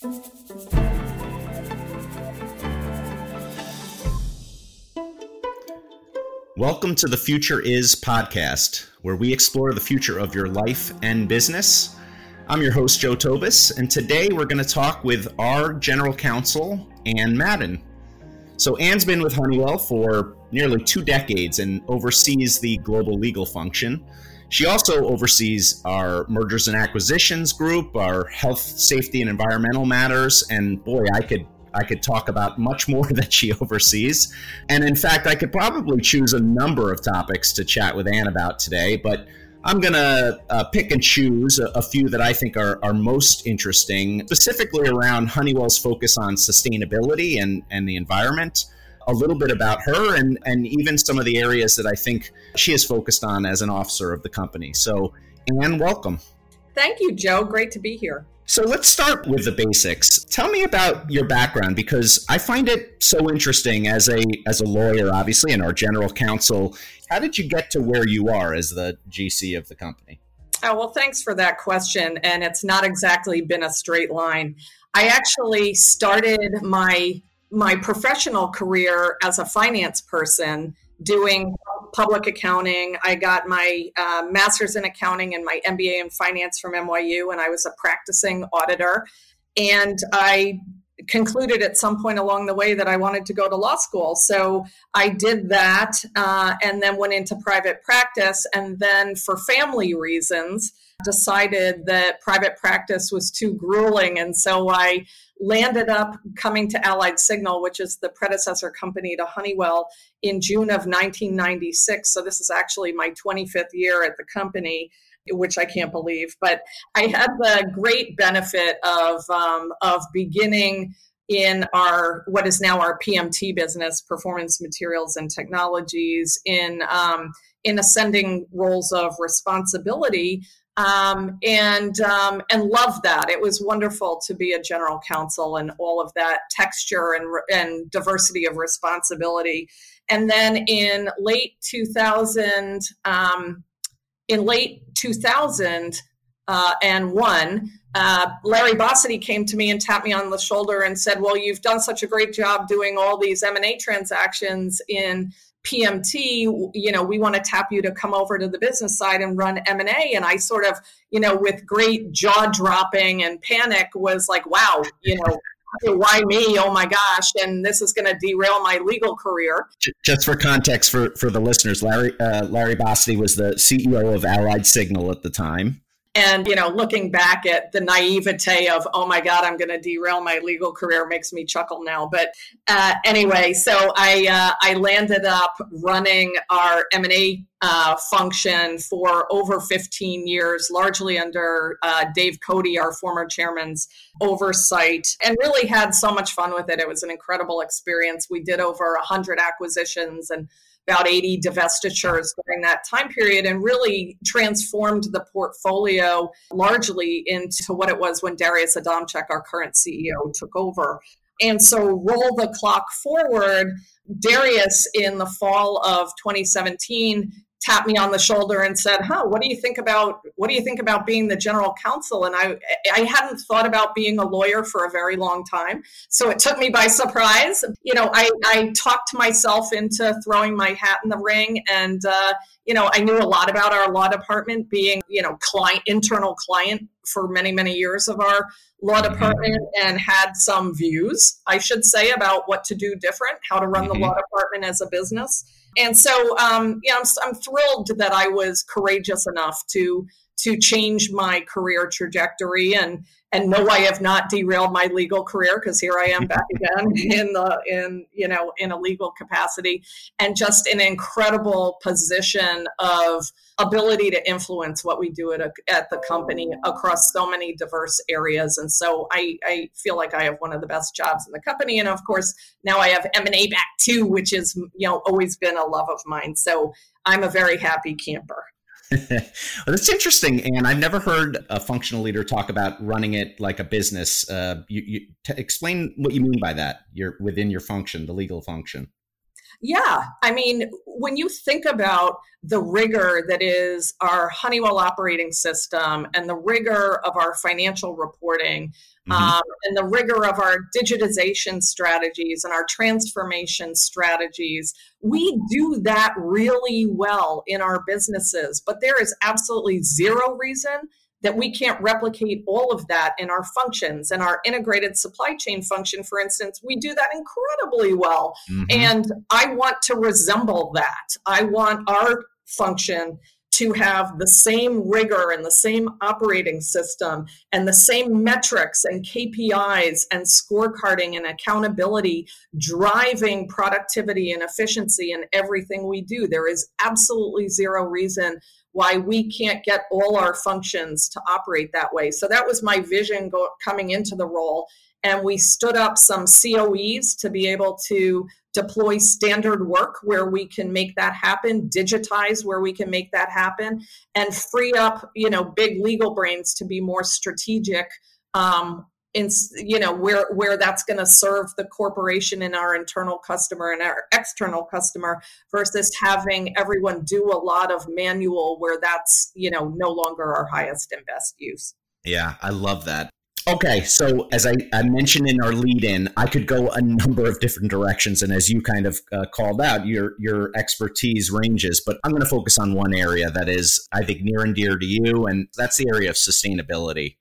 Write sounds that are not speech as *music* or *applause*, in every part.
Welcome to the Future Is podcast, where we explore the future of your life and business. I'm your host, Joe Tobis, and today we're going to talk with our general counsel, Anne Madden. So, Anne's been with Honeywell for nearly two decades and oversees the global legal function. She also oversees our mergers and acquisitions group, our health, safety, and environmental matters. And boy, I could I could talk about much more *laughs* that she oversees. And in fact, I could probably choose a number of topics to chat with Anne about today, but I'm going to uh, pick and choose a, a, few that I think are, are most interesting, specifically around Honeywell's focus on sustainability and, and the environment, a little bit about her, and, and even some of the areas that I think she is focused on as an officer of the company. So, Anne, welcome. Thank you, Joe. Great to be here. So let's start with the basics. Tell me about your background because I find it so interesting as a as a lawyer, obviously, and our general counsel. How did you get to where you are as the GC of the company? Oh, well, thanks for that question. And it's not exactly been a straight line. I actually started my my professional career as a finance person doing public accounting. I got my uh, master's in accounting and my MBA in finance from NYU, and I was a practicing auditor. And I concluded at some point along the way that I wanted to go to law school. So I did that uh, and then went into private practice. And then, for family reasons, decided that private practice was too grueling. And so I landed up coming to Allied Signal, which is the predecessor company to Honeywell, in June of 1996. So this is actually my 25th year at the company. Which I can't believe, but I had the great benefit of um, of beginning in our what is now our PMT business, performance materials and technologies, in um, in ascending roles of responsibility um, and um, and loved that. It was wonderful to be a general counsel and all of that texture and and diversity of responsibility. And then in late 2000, um, in late 2000 uh, and one, uh, Larry Bossidy came to me and tapped me on the shoulder and said, "Well, you've done such a great job doing all these M and A transactions in." PMT, you know, we want to tap you to come over to the business side and run M&A. And I sort of, you know, with great jaw dropping and panic was like, wow, you know, why me? Oh my gosh. And this is going to derail my legal career. Just for context for, for the listeners, Larry, uh, Larry Bossidy was the CEO of Allied Signal at the time. And, you know, looking back at the naivete of, oh my God, I'm going to derail my legal career makes me chuckle now. But uh, anyway, so I, uh, I landed up running our M&A uh, function for over 15 years, largely under uh, Dave Cote, our former chairman's oversight, and really had so much fun with it. It was an incredible experience. We did over 100 acquisitions and about 80 divestitures during that time period and really transformed the portfolio largely into what it was when Darius Adamczyk, our current CEO, took over. And so roll the clock forward. Darius, in the fall of 2017, tapped me on the shoulder and said, "Huh, what do you think about what do you think about being the general counsel?" And I I hadn't thought about being a lawyer for a very long time, so it took me by surprise. You know, I I talked myself into throwing my hat in the ring, and uh, you know, I knew a lot about our law department, being you know client internal client for many many years of our law mm-hmm. department and had some views, I should say, about what to do different, how to run mm-hmm. the law department as a business. And so, um, yeah, I'm, I'm thrilled that I was courageous enough to to change my career trajectory and and no I have not derailed my legal career because here I am back *laughs* again in the in you know in a legal capacity and just an incredible position of ability to influence what we do at, a, at the company across so many diverse areas. And so I, I feel like I have one of the best jobs in the company. And of course now I have M&A back too which is you know always been a love of mine. So I'm a very happy camper *laughs* well, that's interesting, and I've never heard a functional leader talk about running it like a business. Uh, you, you t- explain what you mean by that. You're within your function, the legal function. Yeah. I mean, when you think about the rigor that is our Honeywell operating system and the rigor of our financial reporting mm-hmm. um, and the rigor of our digitization strategies and our transformation strategies, we do that really well in our businesses. But there is absolutely zero reason that we can't replicate all of that in our functions and our integrated supply chain function for instance we do that incredibly well mm-hmm. and i want to resemble that i want our function to have the same rigor and the same operating system and the same metrics and KPIs and scorecarding and accountability driving productivity and efficiency in everything we do. There is absolutely zero reason why we can't get all our functions to operate that way. So that was my vision go, coming into the role. And we stood up some COEs to be able to deploy standard work where we can make that happen, digitize where we can make that happen, and free up, you know, big legal brains to be more strategic um, in you know where where that's going to serve the corporation and our internal customer and our external customer versus having everyone do a lot of manual where that's you know no longer our highest and best use. Yeah i love that. Okay so as i, I mentioned in our lead in i could go a number of different directions and as you kind of uh, called out your your expertise ranges but i'm going to focus on one area that is i think near and dear to you and that's the area of sustainability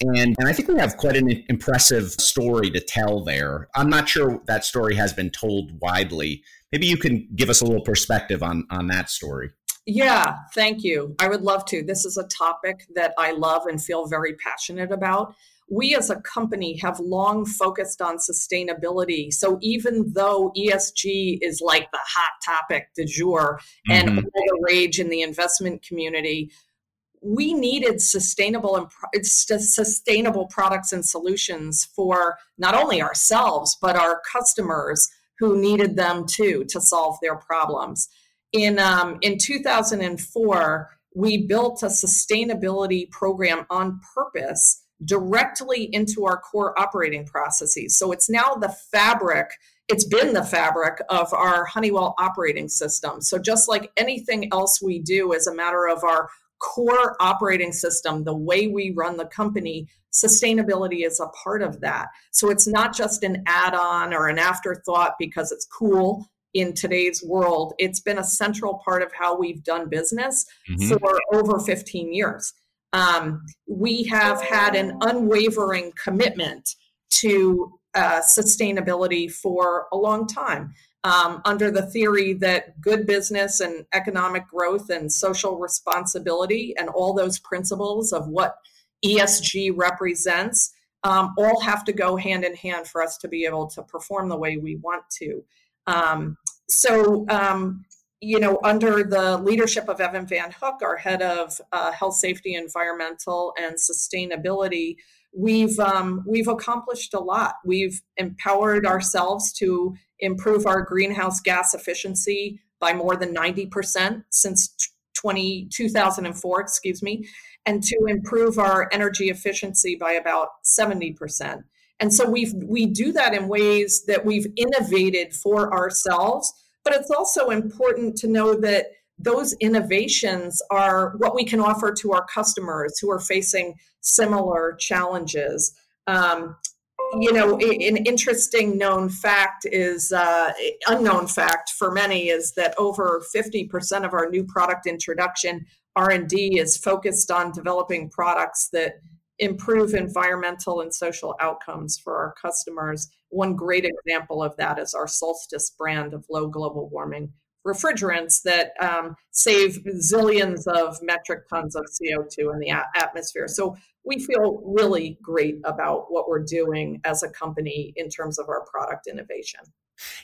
and, and I think we have quite an impressive story to tell there. I'm not sure that story has been told widely. Maybe you can give us a little perspective on, on that story. Yeah, thank you. I would love to. This is a topic that I love and feel very passionate about. We as a company have long focused on sustainability. So even though ESG is like the hot topic du jour mm-hmm. and all the rage in the investment community, we needed sustainable and sustainable products and solutions for not only ourselves but our customers who needed them too to solve their problems. In um, in 2004, we built a sustainability program on purpose directly into our core operating processes. So it's now the fabric it's been the fabric of our Honeywell operating system. So, just like anything else we do as a matter of our core operating system, the way we run the company, sustainability is a part of that. So it's not just an add on or an afterthought because it's cool in today's world. It's been a central part of how we've done business mm-hmm. for over 15 years. Um, we have had an unwavering commitment to uh, sustainability for a long time um, under the theory that good business and economic growth and social responsibility and all those principles of what ESG represents um, all have to go hand in hand for us to be able to perform the way we want to. Um, so, um, you know, under the leadership of Evan Van Hook, our head of uh, health, safety, environmental, and sustainability, we've um, we've accomplished a lot. We've empowered ourselves to improve our greenhouse gas efficiency by more than 90% since 20, 2004, excuse me, and to improve our energy efficiency by about 70%. And so we we do that in ways that we've innovated for ourselves, but it's also important to know that those innovations are what we can offer to our customers who are facing similar challenges. Um, you know, an interesting known fact is uh, unknown fact for many is that over 50% of our new product introduction R&D is focused on developing products that improve environmental and social outcomes for our customers. One great example of that is our Solstice brand of low global warming refrigerants that um, save zillions of metric tons of CO2 in the a- atmosphere. So we feel really great about what we're doing as a company in terms of our product innovation.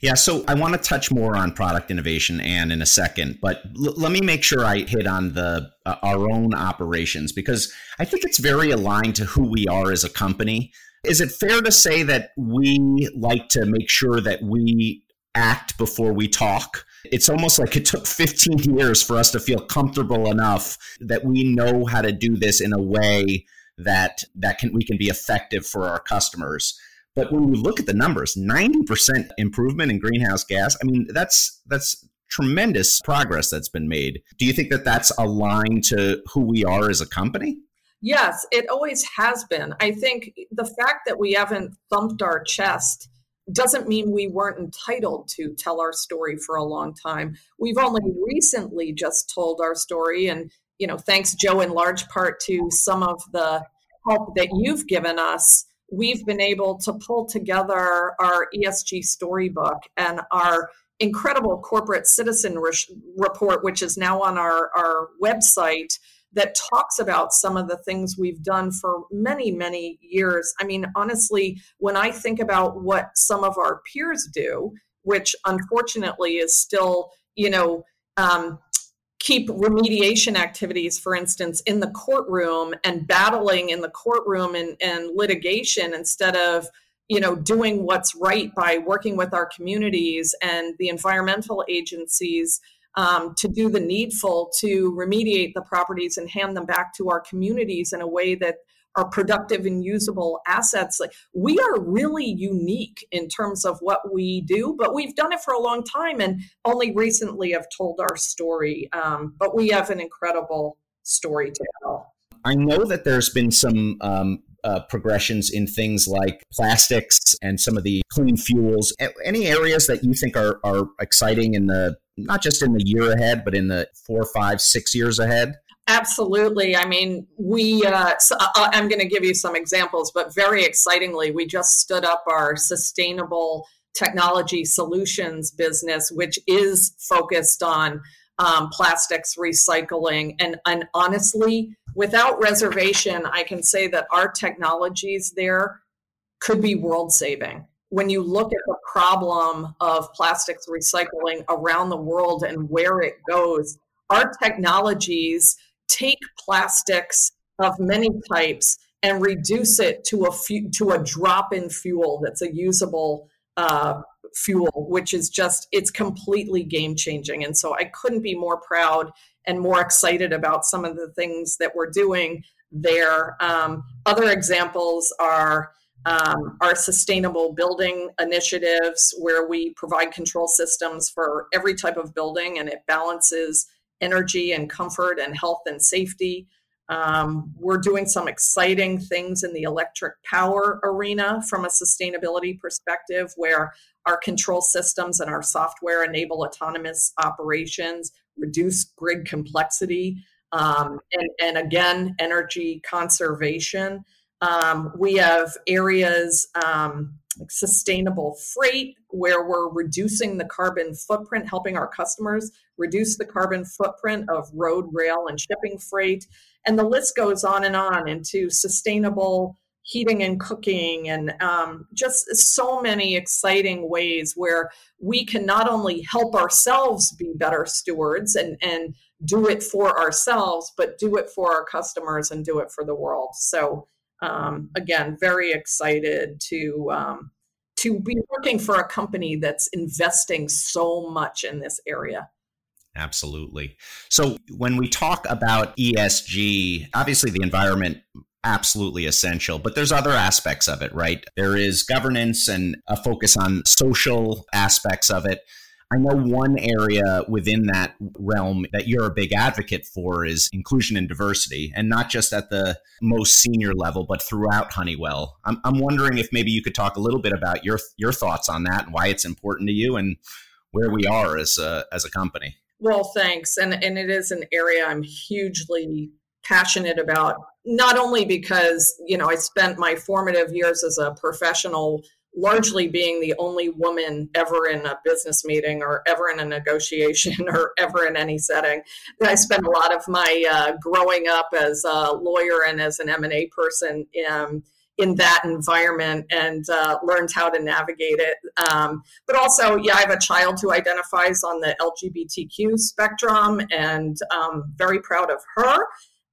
Yeah, so I want to touch more on product innovation and in a second, but l- let me make sure I hit on the uh, our own operations because I think it's very aligned to who we are as a company. Is it fair to say that we like to make sure that we act before we talk? It's almost like it took 15 years for us to feel comfortable enough that we know how to do this in a way that that can we can be effective for our customers. But when you look at the numbers, 90% improvement in greenhouse gas, I mean, that's that's tremendous progress that's been made. Do you think that that's aligned to who we are as a company? Yes, it always has been. I think the fact that we haven't thumped our chest doesn't mean we weren't entitled to tell our story for a long time. We've only recently just told our story and you know, thanks Joe in large part to some of the help that you've given us, we've been able to pull together our ESG storybook and our incredible corporate citizen re- report, which is now on our, our website, that talks about some of the things we've done for many, many years. I mean, honestly, when I think about what some of our peers do, which unfortunately is still, you know, um, keep remediation activities, for instance, in the courtroom and battling in the courtroom and, and litigation instead of you know doing what's right by working with our communities and the environmental agencies um, to do the needful to remediate the properties and hand them back to our communities in a way that are productive and usable assets. Like we are really unique in terms of what we do but we've done it for a long time and only recently have told our story. Um, but we have an incredible story to tell. I know that there's been some um, uh, progressions in things like plastics and some of the clean fuels. Any areas that you think are, are exciting in the not just in the year ahead, but in the four, five, six years ahead? Absolutely. I mean, we, uh, so uh, uh, I'm going to give you some examples, but very excitingly, we just stood up our sustainable technology solutions business, which is focused on um, plastics recycling. And, and honestly, without reservation, I can say that our technologies there could be world saving. When you look at the problem of plastics recycling around the world and where it goes, our technologies take plastics of many types and reduce it to a to a drop in fuel that's a usable uh, fuel, which is just it's completely game changing. And so I couldn't be more proud and more excited about some of the things that we're doing there. Um, other examples are um, our sustainable building initiatives, where we provide control systems for every type of building and it balances energy and comfort and health and safety. Um, we're doing some exciting things in the electric power arena from a sustainability perspective, where our control systems and our software enable autonomous operations, reduce grid complexity, um, and, and, again, energy conservation. Um, we have areas um, like sustainable freight, where we're reducing the carbon footprint, helping our customers reduce the carbon footprint of road, rail, and shipping freight. And the list goes on and on into sustainable heating and cooking, and um, just so many exciting ways where we can not only help ourselves be better stewards and, and do it for ourselves, but do it for our customers and do it for the world. So, um, again, very excited to. Um, to be working for a company that's investing so much in this area. Absolutely. So when we talk about ESG, obviously the environment absolutely essential, but there's other aspects of it, right? There is governance and a focus on social aspects of it. I know one area within that realm that you're a big advocate for is inclusion and diversity, and not just at the most senior level, but throughout Honeywell. I'm, I'm wondering if maybe you could talk a little bit about your your thoughts on that and why it's important to you and where we are as a, as a company. Well, thanks. And, and it is an area I'm hugely passionate about, not only because, you know, I spent my formative years as a professional largely being the only woman ever in a business meeting or ever in a negotiation *laughs* or ever in any setting. I spent a lot of my uh, growing up as a lawyer and as an M&A person um, in that environment and uh, learned how to navigate it. Um, but also, yeah, I have a child who identifies on the LGBTQ spectrum and um, very proud of her.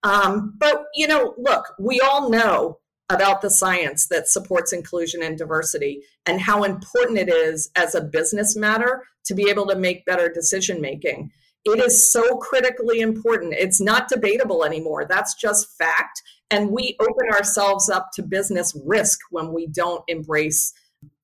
Um, but, you know, look, we all know about the science that supports inclusion and diversity and how important it is as a business matter to be able to make better decision making. it is so critically important. It's not debatable anymore. That's just fact. And we open ourselves up to business risk when we don't embrace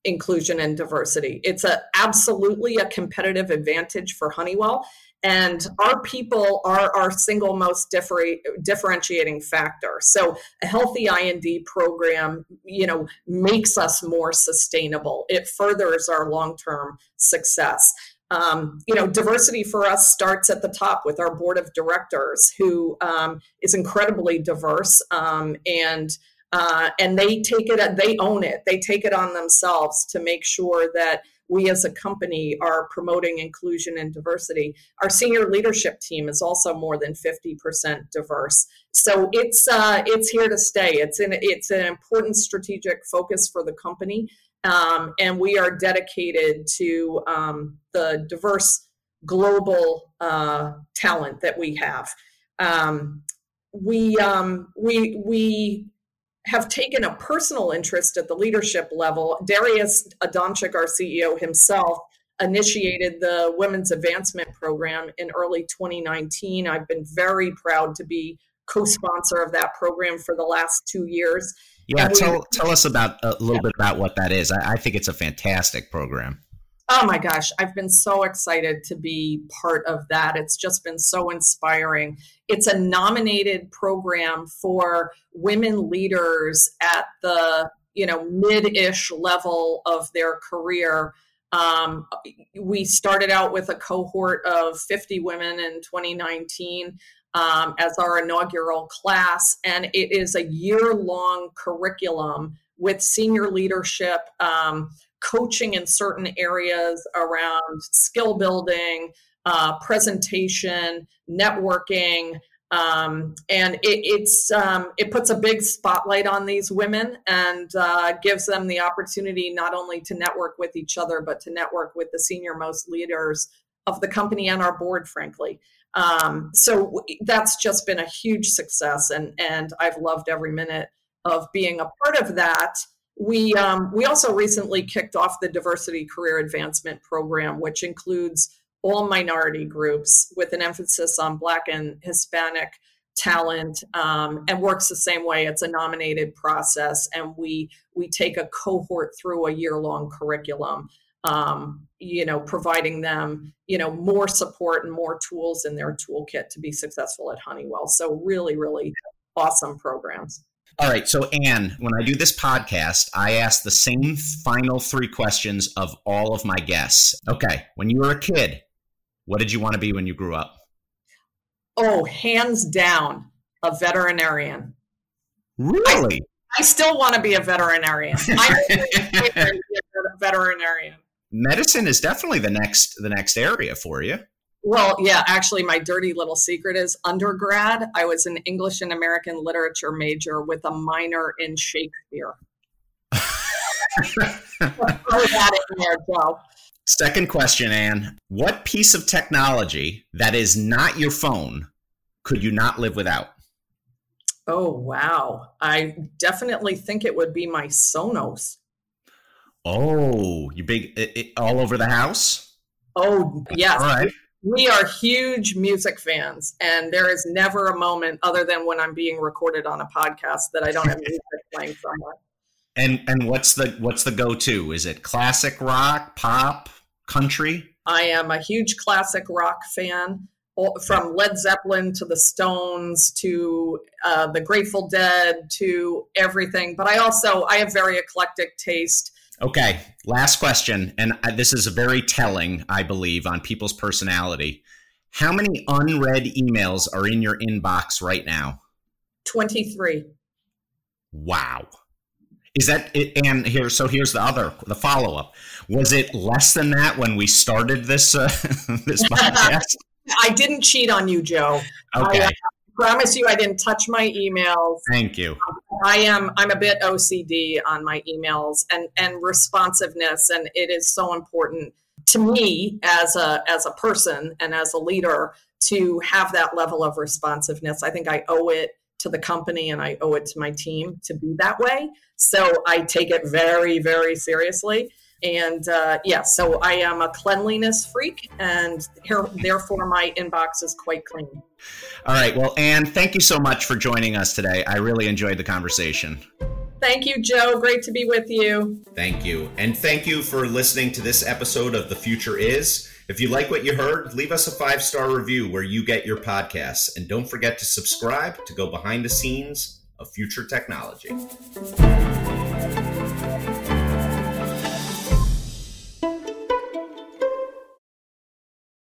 inclusion and diversity. It's a absolutely a competitive advantage for Honeywell and our people are our single most differ- differentiating factor. So a healthy I&D program you know makes us more sustainable. It furthers our long-term success. Um, you know diversity for us starts at the top with our board of directors who um, is incredibly diverse um, and uh, and they take it they own it. They take it on themselves to make sure that we as a company are promoting inclusion and diversity. Our senior leadership team is also more than 50% diverse. So it's uh, it's here to stay. It's an it's an important strategic focus for the company, um, and we are dedicated to um, the diverse global uh, talent that we have. Um, we um, we we have taken a personal interest at the leadership level. Darius Adamczyk, our CEO himself, initiated the Women's Advancement Program in early 2019. I've been very proud to be co-sponsor of that program for the last two years. Yeah, tell tell us about uh, a little yeah. bit about what that is. I, I think it's a fantastic program. Oh my gosh, I've been so excited to be part of that. It's just been so inspiring. It's a nominated program for women leaders at the you know mid-ish level of their career. Um, we started out with a cohort of 50 women in 2019 um, as our inaugural class, and it is a year-long curriculum with senior leadership. Um, coaching in certain areas around skill building, uh, presentation, networking. Um, and it, it's um, it puts a big spotlight on these women and uh, gives them the opportunity not only to network with each other but to network with the senior most leaders of the company and our board, frankly. Um, so that's just been a huge success, and and I've loved every minute of being a part of that we um, we also recently kicked off the diversity career advancement program which includes all minority groups with an emphasis on black and hispanic talent um, and works the same way. It's a nominated process and we we take a cohort through a year long curriculum um, you know providing them you know more support and more tools in their toolkit to be successful at honeywell. So really really awesome programs all right. So, Anne, when I do this podcast, I ask the same final three questions of all of my guests. Okay. When you were a kid, what did you want to be when you grew up? Oh, hands down, a veterinarian. Really? I, I still want to be a veterinarian. *laughs* I'm a veterinarian. Medicine is definitely the next the next area for you. Well, yeah, actually, my dirty little secret is undergrad. I was an English and American literature major with a minor in Shakespeare. *laughs* Second question, Anne. What piece of technology that is not your phone could you not live without? Oh, wow. I definitely think it would be my Sonos. Oh, you big it, it, all over the house? Oh, yes. All right we are huge music fans and there is never a moment other than when i'm being recorded on a podcast that i don't have music *laughs* playing somewhere. And and what's the what's the go-to? Is it classic rock pop country? I am a huge classic rock fan from led zeppelin to the stones to uh, the grateful dead to everything but i also i have very eclectic taste Okay, last question, and this is very telling, I believe, on people's personality. How many unread emails are in your inbox right now? 23. Wow. Is that it? And here, so here's the other, the follow up. Was it less than that when we started this uh, *laughs* this *laughs* podcast? I didn't cheat on you, Joe. Okay. I, uh, promise you I didn't touch my emails. Thank you. I am I'm a bit OCD on my emails and and responsiveness and it is so important to me as a as a person and as a leader to have that level of responsiveness. I think I owe it to the company and I owe it to my team to be that way. So I take it very very seriously. And uh, yeah, so I am a cleanliness freak, and therefore my inbox is quite clean. All right. Well, Anne, thank you so much for joining us today. I really enjoyed the conversation. Thank you, Joe. Great to be with you. Thank you. And thank you for listening to this episode of The Future Is. If you like what you heard, leave us a five star review where you get your podcasts. And don't forget to subscribe to go behind the scenes of future technology.